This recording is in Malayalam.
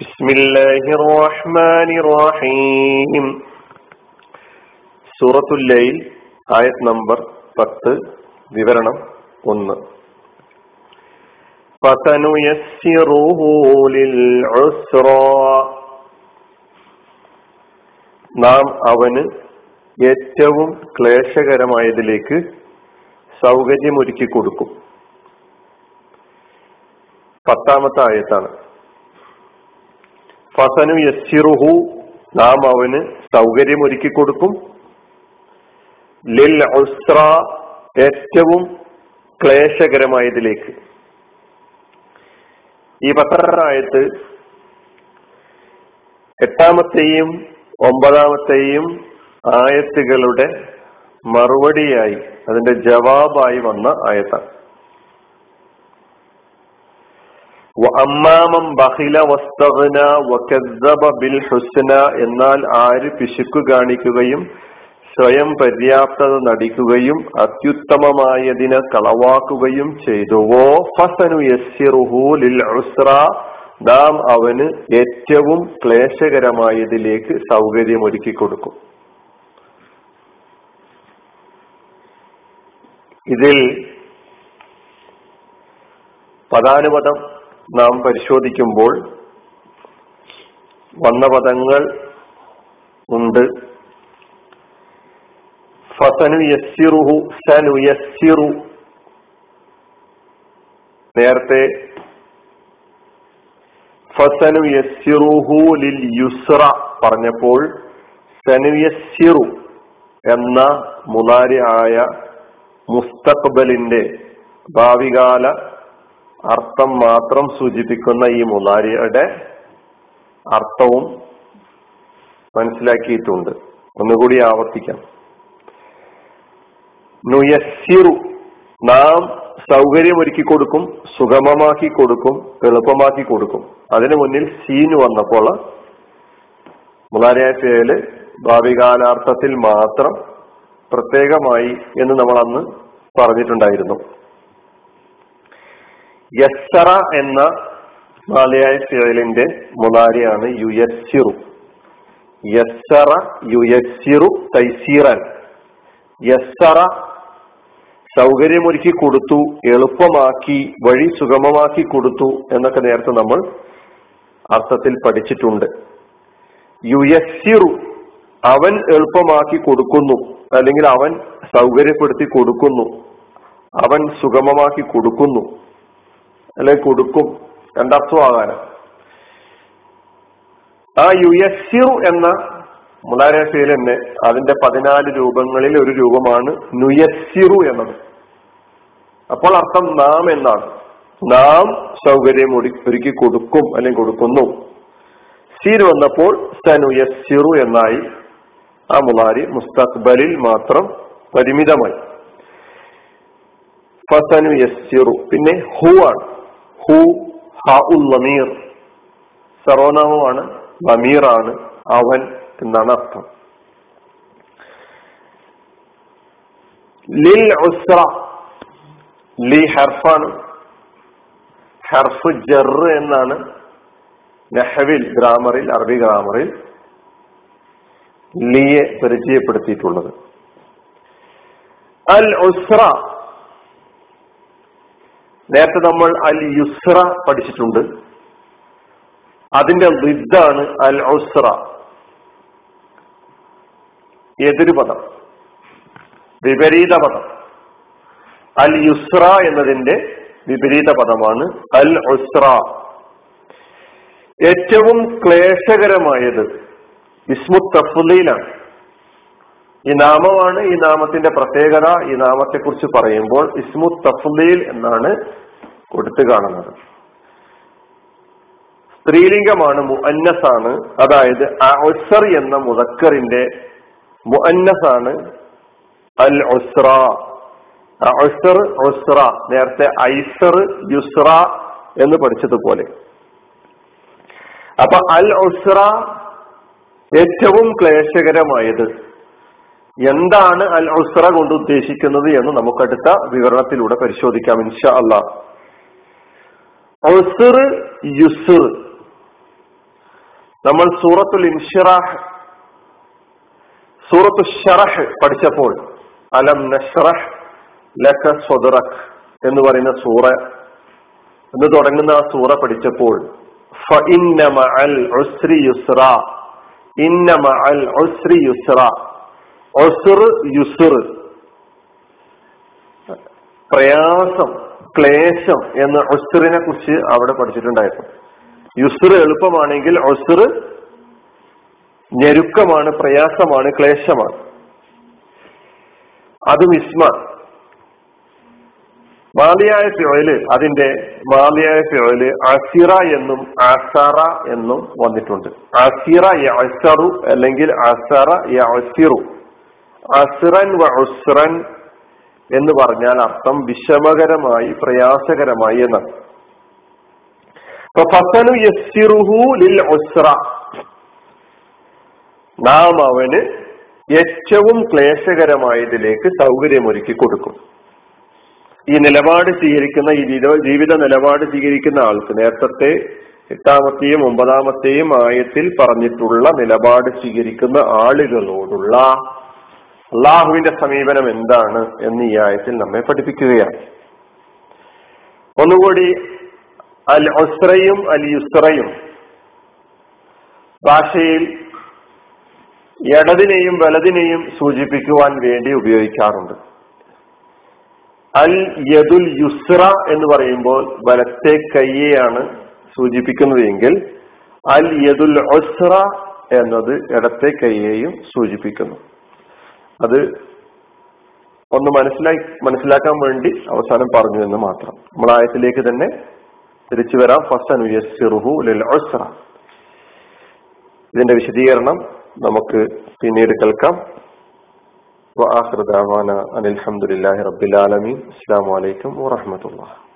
بسم الله الرحمن الرحيم സൂറത്തുൽ ലൈൽ ആയത് നമ്പർ പത്ത് വിവരണം ഒന്ന് فسنيسره للعسرى നാം അവന് ഏറ്റവും ക്ലേശകരമായതിലേക്ക് സൗകര്യമൊരുക്കി കൊടുക്കും പത്താമത്തെ ആയത്താണ് ഫസനു യസ്സിറുഹു നാം അവന് സൗകര്യമൊരുക്കി കൊടുക്കും. ലിൽ ഉസ്ര ഏറ്റവും ക്ലേശകരമായതിലേക്ക്. ഈ പത്രായത്ത് എട്ടാമത്തെയും ഒമ്പതാമത്തെയും ആയത്തുകളുടെ മറുപടിയായി അതിന്റെ ജവാബായി വന്ന ആയത്താണ്. അമ്മാമം ബിൽ എന്നാൽ ആര് പിശുക്കു കാണിക്കുകയും സ്വയം പര്യാപ്തത നടിക്കുകയും അത്യുത്തമമായതിനെ കളവാക്കുകയും ചെയ്തുവോ? ഫസനു യസ്സിറുഹു ലിൽ നാം അവന് ഏറ്റവും ക്ലേശകരമായതിലേക്ക് സൗകര്യമൊരുക്കി കൊടുക്കും. ഇതിൽ പദാനുപദം നാം പരിശോധിക്കുമ്പോൾ വന്ന പദങ്ങൾ ഉണ്ട്. ഫസനു യസ്സിറുഹു സനു യസ്സിറു. നേരത്തെ ഫസനു യസ്സിറുഹു ലിൽ യുസ്ര പറഞ്ഞപ്പോൾ സനുയസ്സിറു എന്ന മുലാരി ആയ മുസ്തഖബലിന്റെ ഭാവികാല അർത്ഥം മാത്രം സൂചിപ്പിക്കുന്ന ഈ മുലാരിയുടെ അർത്ഥവും മനസ്സിലാക്കിയിട്ടുണ്ട്. ഒന്നുകൂടി ആവർത്തിക്കാം. നുയസിറു നാം സൗകര്യമൊരുക്കി കൊടുക്കും സുഗമമാക്കി കൊടുക്കും എളുപ്പമാക്കി കൊടുക്കും. അതിനു മുന്നിൽ സീന് വന്നപ്പോൾ മുലാരിയായ പേര് ഭാവികാലാർത്ഥത്തിൽ മാത്രം പ്രത്യേകമായി എന്ന് നമ്മൾ അന്ന് പറഞ്ഞിട്ടുണ്ടായിരുന്നു. യസ്സറ എന്ന മാലയായ ഫിയലിന്റെ മുലാരിയാണ് യുയസ്സിറു. യസ്സറ യുയസ്സിറു തൈസീറൻ. യസ്സറ സൗകര്യമൊരുക്കി കൊടുത്തു എളുപ്പമാക്കി വഴി സുഗമമാക്കി കൊടുത്തു എന്നൊക്കെ നേരത്തെ നമ്മൾ അർത്ഥത്തിൽ പഠിച്ചിട്ടുണ്ട്. യുയസ്സിറു അവൻ എളുപ്പമാക്കി കൊടുക്കുന്നു അല്ലെങ്കിൽ അവൻ സൗകര്യപ്പെടുത്തി കൊടുക്കുന്നു അവൻ സുഗമമാക്കി കൊടുക്കുന്നു. അല്ലെങ്കിൽ കൊടുക്കും. രണ്ടർത്ഥമാകാന് ആ യുയസ്സിറു എന്ന മുലാരഫയിൽ തന്നെ അതിന്റെ പതിനാല് രൂപങ്ങളിൽ ഒരു രൂപമാണ് നുയസ്സിറു എന്നത്. അപ്പോൾ അർത്ഥം നാം എന്നാണ്. നാം സൗകര്യം ഒരുക്കി കൊടുക്കും അല്ലെങ്കിൽ കൊടുക്കുന്നു. സീര് വന്നപ്പോൾ സനുയസ്സിറു എന്നായി ആ മുലാരി മുസ്തഖ്ബലിൽ മാത്രം പരിമിതമായി. ഫസനു പിന്നെ ഹു ആണ് ഹു ഹ ഉൽ ലമീർ സർവനാമമാണ് അവൻ എന്നാണ് അർത്ഥം. ലിൽ ഉസ്ര ലി ഹർഫാണ്. ഹർഫ് ജർ എന്നാണ് നെഹവിൽ ഗ്രാമറിൽ അറബി ഗ്രാമറിൽ ലിയെ പരിചയപ്പെടുത്തിയിട്ടുള്ളത്. അൽ ഉസ്ര നേരത്തെ നമ്മൾ അൽ യുസ്ര പഠിച്ചിട്ടുണ്ട്. അതിന്റെ വിദ്ദാണ് അൽ ഉസ്ര. എതിര് പദം വിപരീത പദം അൽ യുസ്ര എന്നതിന്റെ വിപരീത പദമാണ് അൽ ഉസ്ര. ഏറ്റവും ക്ലേശകരമായത് ഇസ്മു തഫ്ലീലാണ് ഈ നാമമാണ് ഈ നാമത്തിന്റെ പ്രത്യേകത. ഈ നാമത്തെ കുറിച്ച് പറയുമ്പോൾ ഇസ്മു തഫ്ലീൽ എന്നാണ് കൊടുത്തു കാണുന്നത്. സ്ത്രീലിംഗമാണ് മുഅന്നസാണ്. അതായത് ഒസർ എന്ന മുതക്കറിന്റെ മുഅന്നസാണ് അൽ ഉസ്ര. ഒസർ ഒസ്ര നേരത്തെ ഐസർ യുസ്ര എന്ന് പഠിച്ചതുപോലെ. അപ്പൊ അൽ ഒസ്ര ഏറ്റവും ക്ലേശകരമായത് എന്താണ് അൽ ഉസ്ര കൊണ്ട് ഉദ്ദേശിക്കുന്നത് എന്ന് നമുക്കടുത്ത വിവരണത്തിലൂടെ പരിശോധിക്കാം ഇൻഷാ അല്ലാ ഉസ്ർ നമ്മൾ സൂറത്തുൽ ഇൻഷിറാഹ് സൂറത്തു ഷറഹ് പഠിച്ചപ്പോൾ അലം നഷ്റഹ് ലക സ്വദറക് എന്ന് പറയുന്ന സൂറ എന്ന് തുടങ്ങുന്ന ആ സൂറ പഠിച്ചപ്പോൾ പ്രയാസം ക്ലേശം എന്ന് ഒസ്റിനെ കുറിച്ച് അവിടെ പഠിച്ചിട്ടുണ്ടായിരുന്നു. യുസുർ എളുപ്പമാണെങ്കിൽ ഒസുർ ഞെരുക്കമാണ് പ്രയാസമാണ് ക്ലേശമാണ്. അതും ഇസ്മ. മാലിയായ ഫിയോയിൽ അതിന്റെ മാലിയായ ഫിയോയിൽ അസിറ എന്നും അസറ എന്നും വന്നിട്ടുണ്ട്. അസിറ യസറു അല്ലെങ്കിൽ അസറ യസിറു അസിറൻ വ ഉസ്റൻ എന്ന് പറഞ്ഞാൽ അർത്ഥം വിഷമകരമായി പ്രയാസകരമായി എന്നാണ്. യസ്സിറുഹു ലിൽ നാം അവന് ഏറ്റവും ക്ലേശകരമായതിലേക്ക് സൗകര്യമൊരുക്കി കൊടുക്കും. ഈ നിലപാട് സ്വീകരിക്കുന്ന ഈ ജീവിത നിലപാട് സ്വീകരിക്കുന്ന ആൾക്ക് നേരത്തെ എട്ടാമത്തെയും ഒമ്പതാമത്തെയും ആയത്തിൽ പറഞ്ഞിട്ടുള്ള നിലപാട് സ്വീകരിക്കുന്ന ആളുകളോടുള്ള അള്ളാഹുവിന്റെ സമീപനം എന്താണ് എന്ന് ഈ ആയത്തിൽ നമ്മെ പഠിപ്പിക്കുകയാണ്. ഒന്നുകൂടി അൽ ഒസ്രയും അൽ യുസ്രയും ഭാഷയിൽ ഇടതിനെയും വലതിനെയും സൂചിപ്പിക്കുവാൻ വേണ്ടി ഉപയോഗിക്കാറുണ്ട്. അൽ യദുൽ യുസ്ര എന്ന് പറയുമ്പോൾ വലത്തെ കയ്യെയാണ് സൂചിപ്പിക്കുന്നത് എങ്കിൽ അൽ യദുൽ ഒസ്ര എന്നത് ഇടത്തെ കൈയെയും സൂചിപ്പിക്കുന്നു. അത് ഒന്ന് മനസ്സിലായി മനസ്സിലാക്കാൻ വേണ്ടി അവസാനം പറഞ്ഞു എന്ന് മാത്രം. നമ്മൾ ആയത്തിലേക്ക് തന്നെ തിരിച്ചു വരാം. ഫസ്റ്റ് അനുയസ്സിറുഹു ലൊസ്ര ഇതിന്റെ വിശദീകരണം നമുക്ക് പിന്നീട് കേൾക്കാം. വാഹൃദാന അനിൽഹമുല്ലാഹി റബ്ബിലാലമീൻ അസ്സാം വലൈക്കും വാഹമത്തല്ലാ